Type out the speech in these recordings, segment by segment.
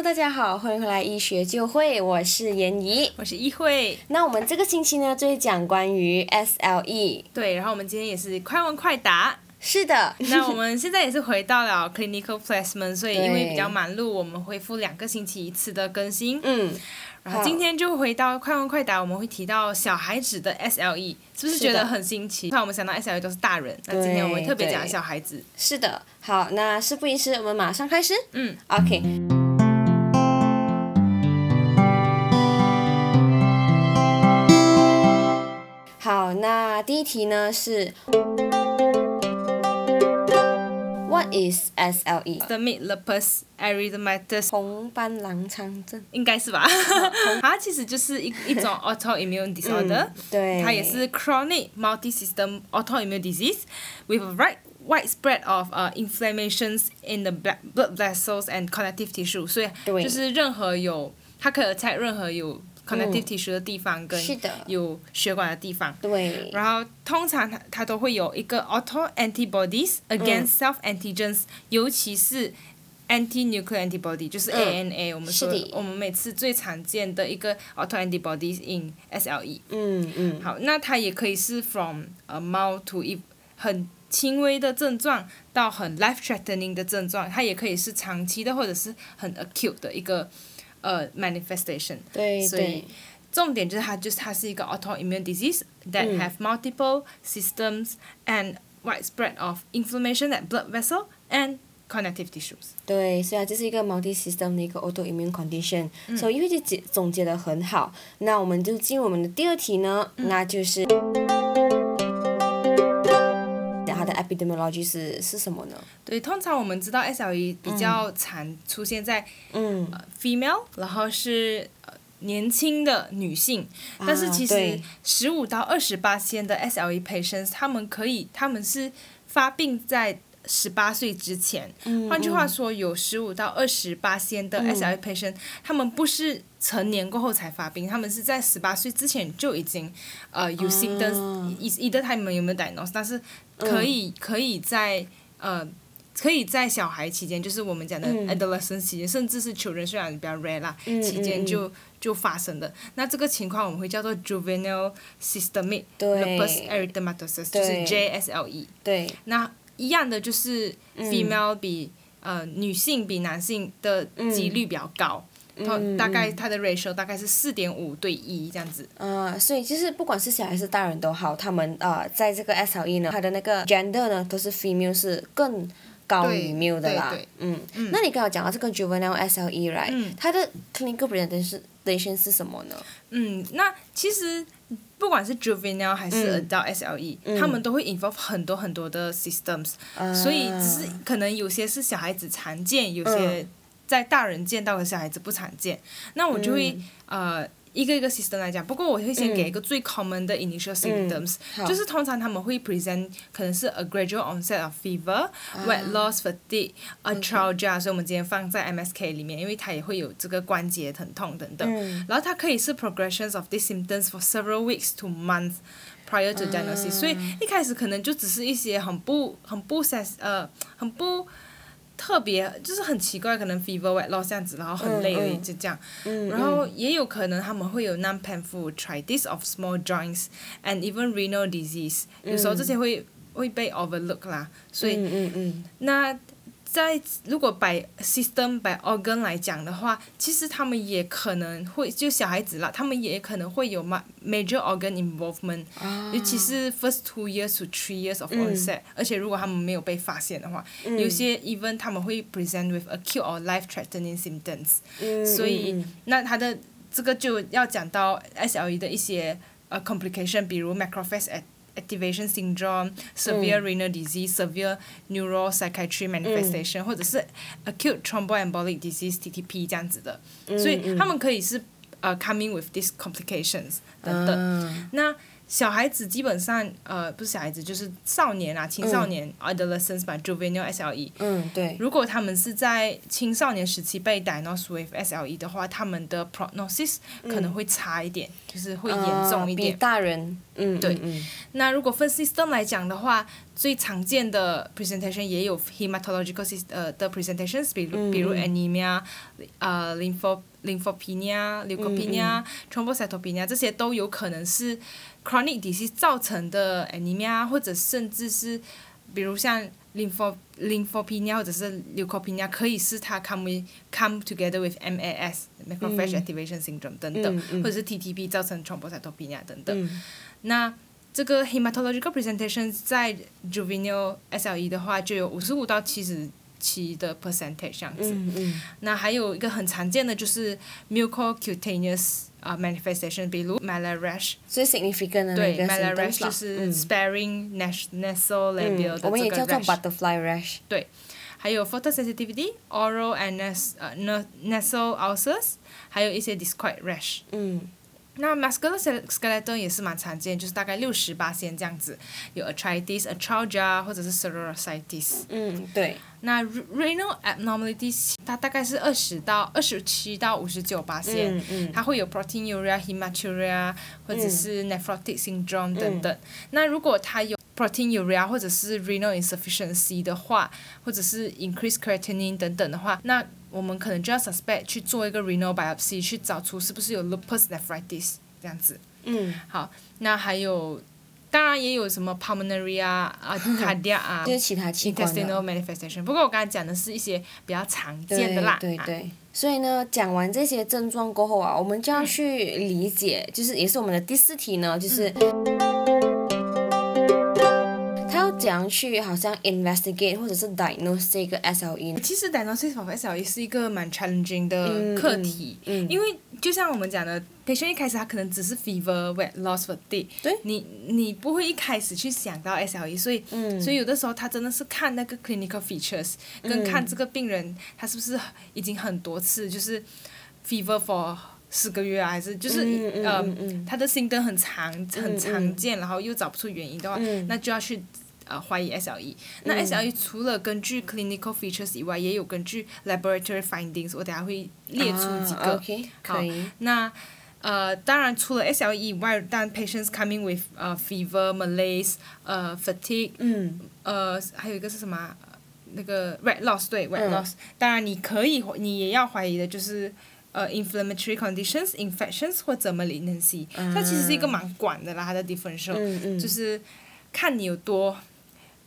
Hello，大家好，欢迎回来医学就会，我是严怡，我是一慧。那我们这个星期呢，就会讲关于 SLE。对，然后我们今天也是快问快答。是的。那我们现在也是回到了 clinical placement，所以因为比较忙碌，我们恢复两个星期一次的更新。嗯。然后今天就回到快问快答，我们会提到小孩子的 SLE，是不是觉得很新奇？那我们想到 SLE 都是大人，那今天我们特别讲小孩子。是的。好，那事不宜迟，我们马上开始。嗯。OK。那第一题呢是，What is SLE? Systemic lupus erythematosus。红斑狼疮症。应该是吧？它其实就是一一种 autoimmune disorder。对。它也是 chronic multi-system autoimmune disease with a right widespread of uh inflammations in the blood vessels and connective tissue。所以就是任何有，它可以 attack 任何有。 connective tissue 的地方跟有血管的地方，对。然后通常它它都会有一个 auto antibodies against self antigens，尤其是 anti-nuclear antibody，就是 ANA，我们说我们每次最常见的一个 auto antibodies in SLE。嗯嗯。好，那它也可以是 from a mild to 一很轻微的症状到很 life threatening 的症状，它也可以是长期的或者是很 acute 的一个。呃，manifestation，所以重点就是它就是它是一个 autoimmune disease that have multiple systems and widespread of inflammation at blood vessel and connective tissues。对，所以它这是一个 multi-system 的一个 autoimmune condition。所以因为就结总结的很好，那我们就进入我们的第二题呢，那就是。 它的 epidemiology 是是什么呢？对，通常我们知道 SLE 比较常出现在嗯。female，然后是呃年轻的女性，但是其实十五到二十八线的 SLE patients，他们可以他们是发病在十八岁之前，换句话说，有十五到二十八先的 SLE patient，他们不是成年过后才发病，他们是在十八岁之前就已经呃有 symptoms，一一的他们有没有 diagnose，但是可以可以在呃可以在小孩期间，就是我们讲的 adolescence 期间，甚至是 children 虽然比较 rare 啦，期间就就发生的。那这个情况我们会叫做 juvenile systemic lupus erythematosus，就是 JSLE。对。那一样的就是 female 比呃女性比男性的几率比较高。大概它的 ratio 大概是四点五对一这样子。嗯，所以就是不管是小孩是大人都好，他们呃在这个 SLE 呢，它的那个 gender 呢都是 female 是更高于 male 的啦。嗯。那你刚刚讲到这个 juvenile SLE，right？它的 clinical presentation 是什么呢？嗯，那其实不管是 juvenile 还是 adult SLE，他们都会 involve 很多很多的 systems，所以只是可能有些是小孩子常见，有些。在大人见到的小孩子不常见，那我就会呃一个一个 system 来讲。不过我会先给一个最 common 的 initial symptoms，就是通常他们会 present 可能是 a gradual onset of fever, weight loss, fatigue, arthralgia，所以我们今天放在 MSK 里面，因为它也会有这个关节疼痛等等。然后它可以是 progressions of these symptoms for several weeks to months prior to diagnosis，所以一开始可能就只是一些很不很不 s 呃很不。特别就是很奇怪，可能 fever weight loss 这样子，然后很累而已，就这样。然后也有可能他们会有 non-painful arthritis of small joints and even renal disease，有时候这些会会被 overlook 啦，所以那。在如果 by system by organ 来讲的话，其实他们也可能会就小孩子啦，他们也可能会有 major organ involvement，尤其是 first two years to three years of onset，而且如果他们没有被发现的话，有些 even 他们会 present with acute or life threatening symptoms，所以那他的这个就要讲到 SLE 的一些呃 complication，比如 macrophage activation syndrome, severe renal disease, severe neuropsychiatry manifestation，或者是 acute thromboembolic disease (TTP) 这样子的，所以他们可以是呃 coming with these complications 等等。那 小孩子基本上，呃，不是小孩子，就是少年啊，青少年，adolescents 吧，juvenile SLE。嗯，对。如果他们是在青少年时期被 diagnosed with SLE 的话，他们的 prognosis 可能会差一点，就是会严重一点。比大人。嗯。对。那如果分 system 来讲的话，最常见的 presentation 也有 hematological sys 呃的 presentations，比如比如 anemia，呃 lympho lymphopenia、leukopenia、thrombocytopenia 这些都有可能是 chronic disease 造成的 anemia，或者甚至是比如像 lympho lymphopenia 或者是 leukopenia 可以是它 come with come together with MAS macrophage activation syndrome 等等，或者是 TTP 造成 thrombocytopenia 等等，那。这个 hematological presentation 在 juvenile SLE 的话就有五十五到七十七的 percentage 这样子。那还有一个很常见的就是 mucocutaneous 啊 manifestation，比如 Malar rash。最 significant 的对 Malar rash 就是 sparing nasolabial 的这个 rash。我们也叫做 butterfly rash。对，还有 photosensitivity，oral and nas 呃 nasal ulcers，还有一些 discoid rash。 那 muscular skeleton 也是蛮常见，就是大概六十八先这样子，有 arthritis、arthralgia 或者是 psoriasis。嗯，对。那 renal abnormalities 它大概是二十到二十七到五十九八线，嗯嗯。它会有 proteinuria、hematuria 或者是 nephrotic syndrome 等等。那如果它有 proteinuria 或者是 renal insufficiency 的话，或者是 increased creatinine 等等的话，那我们可能就要 suspect 去做一个 renal biopsy 去找出是不是有 lupus nephritis 这样子。嗯。好，那还有，当然也有什么 pulmonary 啊啊 cardiac 啊就是其他器官 intestinal manifestation。不过我刚才讲的是一些比较常见的啦。对对对。所以呢，讲完这些症状过后啊，我们就要去理解，就是也是我们的第四题呢，就是。怎样去好像 investigate 或者是 diagnose 这个 SLE？其实 diagnosis of SLE 是一个蛮 challenging 的课题，因为就像我们讲的，patient 一开始他可能只是 fever、weight loss、fatigue，你你不会一开始去想到 SLE，所以所以有的时候他真的是看那个 clinical features，跟看这个病人他是不是已经很多次就是 fever for 四个月啊，还是就是呃他的心灯很长很常见，然后又找不出原因的话，那就要去。呃，怀疑 SLE，那 SLE 除了根据 clinical features 以外，也有根据 laboratory findings，我等下会列出几个。好，那呃，当然除了 SLE 以外，但 patients coming with 呃 fever、malaise、呃 fatigue，呃还有一个是什么？那个 weight loss，对 weight loss。当然你可以，你也要怀疑的就是呃 inflammatory conditions、infections 或者 malignancy。它其实是一个蛮广的啦，它的 differential，就是看你有多。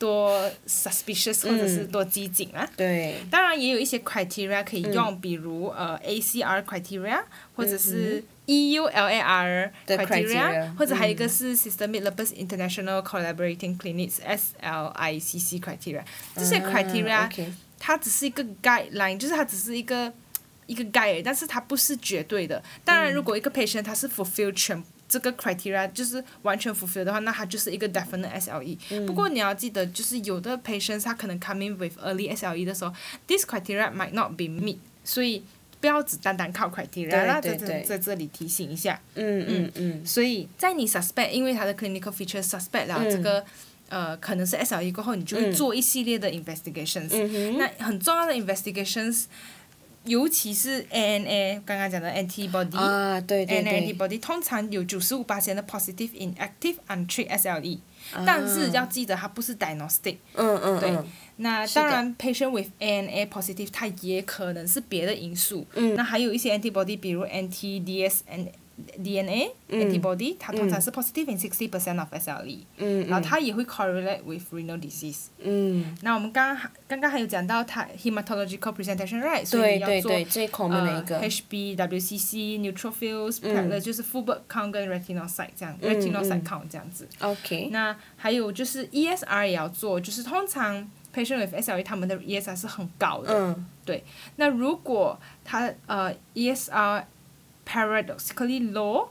多 suspicious 或者是多机警啊，对当然也有一些 criteria 可以用，比如呃 ACR criteria 或者是 EULAR criteria，或者还有一个是 Systemic Lupus International Collaborating Clinics SLICC criteria，这些 criteria 它只是一个 guideline，就是它只是一个一个 guide，但是它不是绝对的。当然，如果一个 patient 他是 fulfill 全这个 criteria 就是完全 fulfill 的话，那它就是一个 definite SLE。不过你要记得，就是有的 patients 他可能 coming with early SLE 的时候，this criteria might not be meet，所以不要只单单靠 criteria。啦在在在这里提醒一下。嗯嗯嗯。所以在你 suspect，因为它的 clinical feature suspect 了这个呃可能是 SLE 过后，你就会做一系列的 investigations。那很重要的 investigations。尤其是 ANA 刚刚讲的 antibody，ANA antibody 通常有九十五八的 positive in active untreated SLE，但是要记得它不是 diagnostic。嗯嗯对，那当然 patient with ANA positive 它也可能是别的因素。嗯。那还有一些 antibody，比如 anti-DS and DNA antibody，它通常是 positive in sixty percent of SLE，然后它也会 correlate with renal disease。那我们刚刚刚刚还有讲到它 hematological presentation，right？所以要做呃 HB、WCC、neutrophils，就是 full blood count 跟 retinocyte 这样，retinocyte count 这样子。OK。那还有就是 ESR 也要做，就是通常 patient with SLE 他们的 ESR 是很高的。嗯。对，那如果他呃 ESR paradoxically low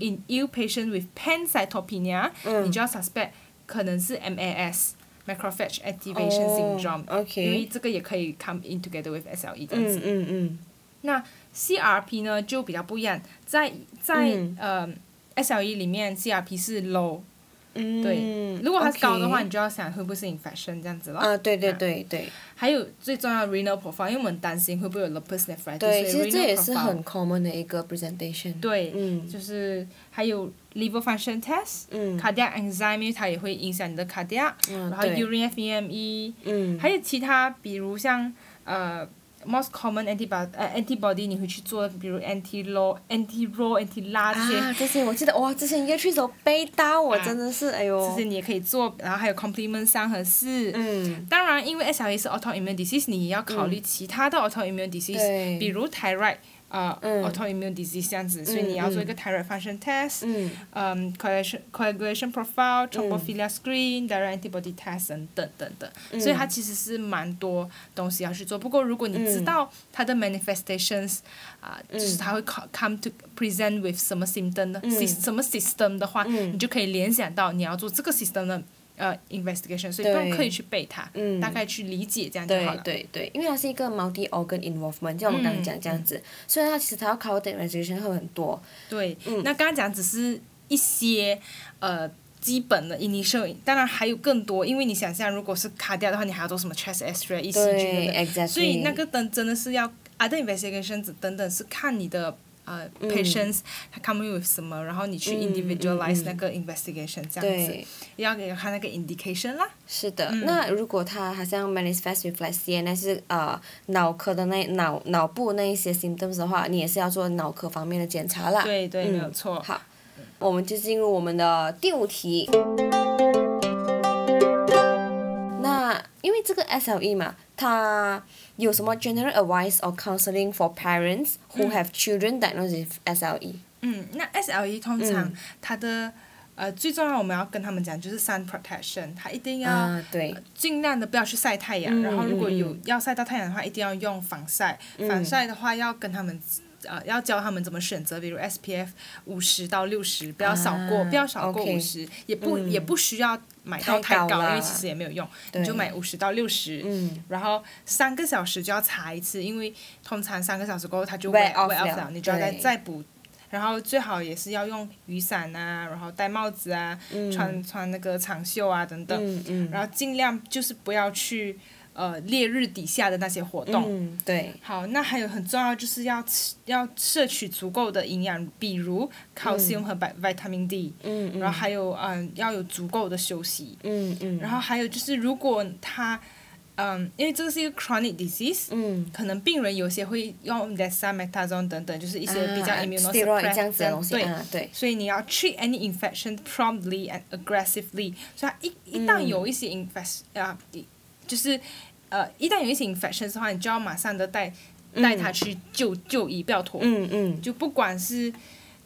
in ill patient with pancytopenia，你就要 suspect 可能是 MAS macrophage activation syndrome，因为这个也可以 come in together with SLE 这样子。嗯嗯那 CRP 呢就比较不一样，在在呃 SLE 里面 CRP 是 low，对，如果它高的话，你就要想会不会是 infection 这样子了。啊，对对对对。还有最重要 renal profile，因为我们担心会不会有 lupus nephritis。对，其实这也是很 common 的一个 presentation。对，就是还有 liver function test，cardiac enzyme，因为它也会影响你的 cardiac，然后 urine FEME，还有其他比如像呃。Most common antibody 呃 antibody 你会去做，比如 anti low anti raw anti 拉这些。啊，这些我记得哇，之前要去时候背到我真的是哎呦。这些你也可以做，然后还有 complement 三和四。嗯。当然，因为 SLE 是 autoimmune disease，你也要考虑其他的 autoimmune disease，比如 thyroid。啊，autoimmune disease 这样子，所以你要做一个 thyroid function test，嗯，coagulation coagulation profile，thrombophilia screen，direct antibody test 等等等等，所以它其实是蛮多东西要去做。不过如果你知道它的 manifestations，啊，就是它会 come to present with 什么 symptom 的，什么 system 的话，你就可以联想到你要做这个 system 的。呃，investigation，所以不用刻意去背它，大概去理解这样就好了。对对对，因为它是一个 multi organ involvement，就我们刚刚讲这样子，所以它其实它要 cover 的 investigation 会很多。对，那刚刚讲只是一些呃基本的 initial，当然还有更多，因为你想象如果是卡掉的话，你还要做什么 chest X-ray、所以那个等真的是要 other investigations 等等是看你的。呃，patients，他 come with 什么，然后你去 individualize 那个 investigation 这样子，要给他那个 indication 啦。是的，那如果他好像 manifest with like CNS 呃脑科的那脑脑部那一些 symptoms 的话，你也是要做脑科方面的检查啦。对对，没有错。好，我们就进入我们的第五题。那因为这个 SLE 嘛，它有什么 general advice or counseling for parents who have children diagnosed with SLE？嗯，那 SLE 通常它的呃最重要我们要跟他们讲就是 sun protection，它一定要对尽量的不要去晒太阳，然后如果有要晒到太阳的话，一定要用防晒，防晒的话要跟他们。呃，要教他们怎么选择，比如 SPF 五十到六十，不要少过，不要少过五十，也不也不需要买到太高，因为其实也没有用，你就买五十到六十，然后三个小时就要擦一次，因为通常三个小时过后它就会 off 了，你就要再再补，然后最好也是要用雨伞啊，然后戴帽子啊，穿穿那个长袖啊等等，然后尽量就是不要去。呃，烈日底下的那些活动，嗯，对。好，那还有很重要就是要吃，要摄取足够的营养，比如 calcium 和 vitamin D，嗯嗯，然后还有嗯，要有足够的休息，嗯嗯，然后还有就是如果他，嗯，因为这个是一个 chronic disease，嗯，可能病人有些会用 dexamethasone 等等，就是一些比较 immunosuppressive，对对，所以你要 treat any infection promptly and aggressively，所以一一旦有一些 infection 啊。就是，呃，一旦有一些 infections 的话，你就要马上的带带他去就就医，不要拖。嗯嗯。就不管是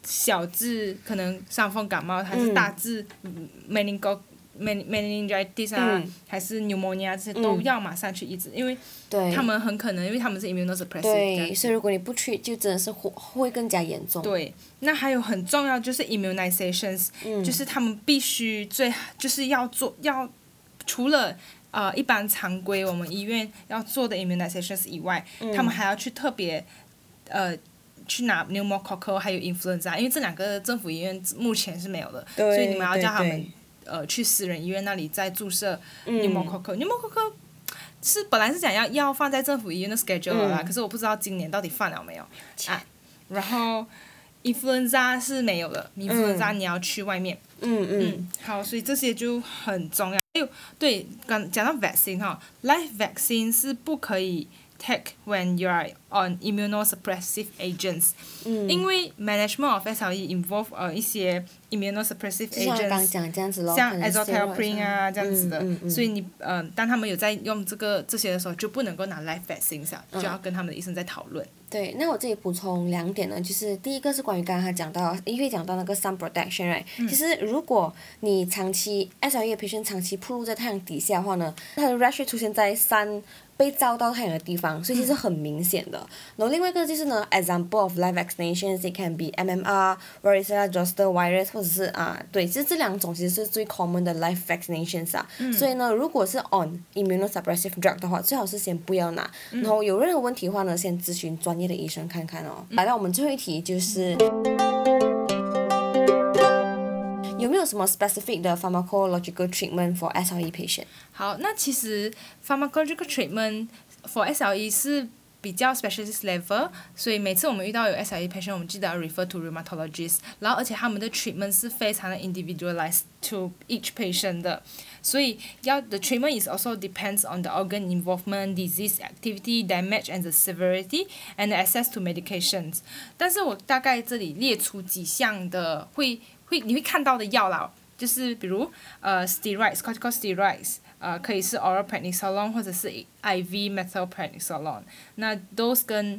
小至可能伤风感冒，还是大至 meningo meningitis 啊，还是 pneumonia 这些，都要马上去医治，因为他们很可能，因为他们是 immunosuppressive。对，所以如果你不去，就真的是会会更加严重。对，那还有很重要就是 immunizations，就是他们必须最就是要做要除了。呃，一般常规我们医院要做的 immunizations 以外，他们还要去特别，呃，去拿 pneumococcal 还有 influenza，因为这两个政府医院目前是没有的，所以你们要叫他们呃去私人医院那里再注射 pneumococcal。pneumococcal 是本来是讲要要放在政府医院的 schedule 啦，可是我不知道今年到底放了没有啊。然后 influenza 是没有的，influenza 你要去外面。嗯嗯。好，所以这些就很重要。对，刚讲到 vaccine 哈，live vaccine 是不可以 take when you are on immunosuppressive agents，因为 management of SLE involve 呃一些 immunosuppressive agents，像 azathioprine 啊这样子的，所以你呃当他们有在用这个这些的时候，就不能够拿 live vaccine 啊，就要跟他们的医生在讨论。对，那我这里补充两点呢，就是第一个是关于刚刚他讲到，因为讲到那个 sun protection，right？其实如果你长期 SLE patient 长期暴露在太阳底下的话呢，它的 rash 出现在三。被照到太阳的地方，所以其实很明显的。然后另外一个就是呢，example of live vaccinations，it can be MMR, varicella zoster virus，或者是啊，对，其实这两种其实是最 common 的 live vaccinations 啊。所以呢，如果是 on immunosuppressive drug 的话，最好是先不要拿。然后有任何问题的话呢，先咨询专业的医生看看哦。来到我们最后一题就是。有没有什么 specific 的 pharmacological treatment for SLE patient？好，那其实 pharmacological treatment for SLE 是比较 specialist level，所以每次我们遇到有 SLE patient，我们记得要 refer to rheumatologist，然后而且他们的 treatment 是非常的 individualized to each patient 的，所以要 the treatment is also depends on the organ involvement, disease activity, damage and the severity and the access to medications。但是我大概这里列出几项的会会你会看到的药啦，就是比如呃 steroids, corticosteroids。 呃，可以是 oral prednisolone 或者是 IV methylprednisolone。那 dose 跟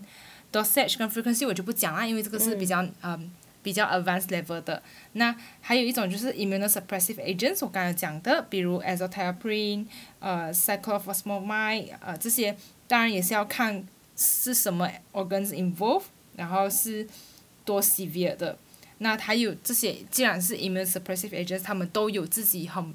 dosage 跟 frequency 我就不讲啦，因为这个是比较嗯比较 advanced level 的。那还有一种就是 immunosuppressive agents，我刚才讲的，比如 azathioprine、呃 cyclophosphamide 呃这些，当然也是要看是什么 organs involved，然后是多 severe 的。那还有这些，既然是 immunosuppressive agents，他们都有自己很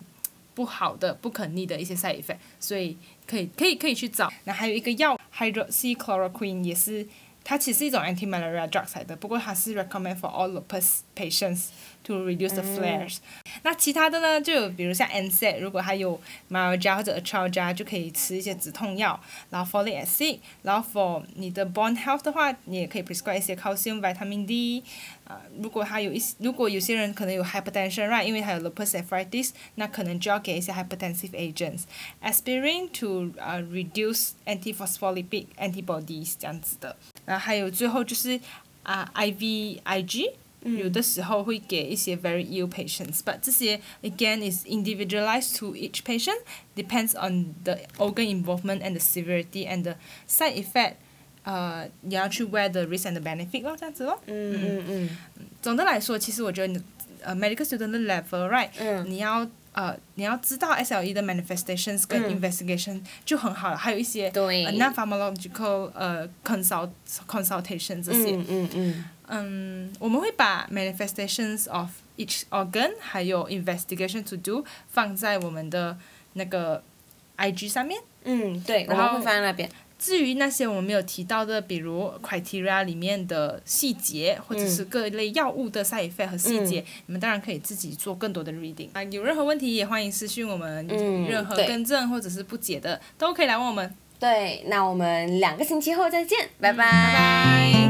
不好的、不可逆的一些 side effect，所以可以可以可以去找。那还有一个药 hydroxychloroquine 也是，它其实是一种 anti-malaria drug 来的，不过它是 recommend for all lupus patients to reduce the flares。那其他的呢，就有比如像 NSA，如果它有 myalgia 或者 arthralgia，就可以吃一些止痛药。然后 folic acid，然后 for 你的 bone health 的话，你也可以 prescribe 一些 calcium、vitamin D。啊，如果他有一些，如果有些人可能有 hypertension right，因为他有 lupus nephritis，那可能就要给一些 hypertensive agents，aspirin to 呃 reduce antiphospholipid antibodies 这样子的。然后还有最后就是啊 IVIG，有的时候会给一些 very ill patients，but 这些 again is individualized to each patient，depends on the organ involvement and the severity and the side effect。呃，你要去 weigh the risk and the benefit 咯，这样子咯。嗯嗯嗯。总的来说，其实我觉得你呃 medical student 的 level right，你要 呃你要知道 SLE 的 manifestations 跟 investigation 就很好了，还有一些 non-pharmacological 呃 consult consultation 这些。嗯嗯嗯。嗯，我们会把 manifestations of each organ 还有 investigation to do 放在我们的那个 IG 上面。嗯，对，然后会放在那边。至于那些我们没有提到的，比如 criteria 里面的细节，或者是各类药物的 side effect 和细节，你们当然可以自己做更多的 reading。啊，有任何问题也欢迎私信我们，任何更正或者是不解的都可以来问我们。对，那我们两个星期后再见，拜拜。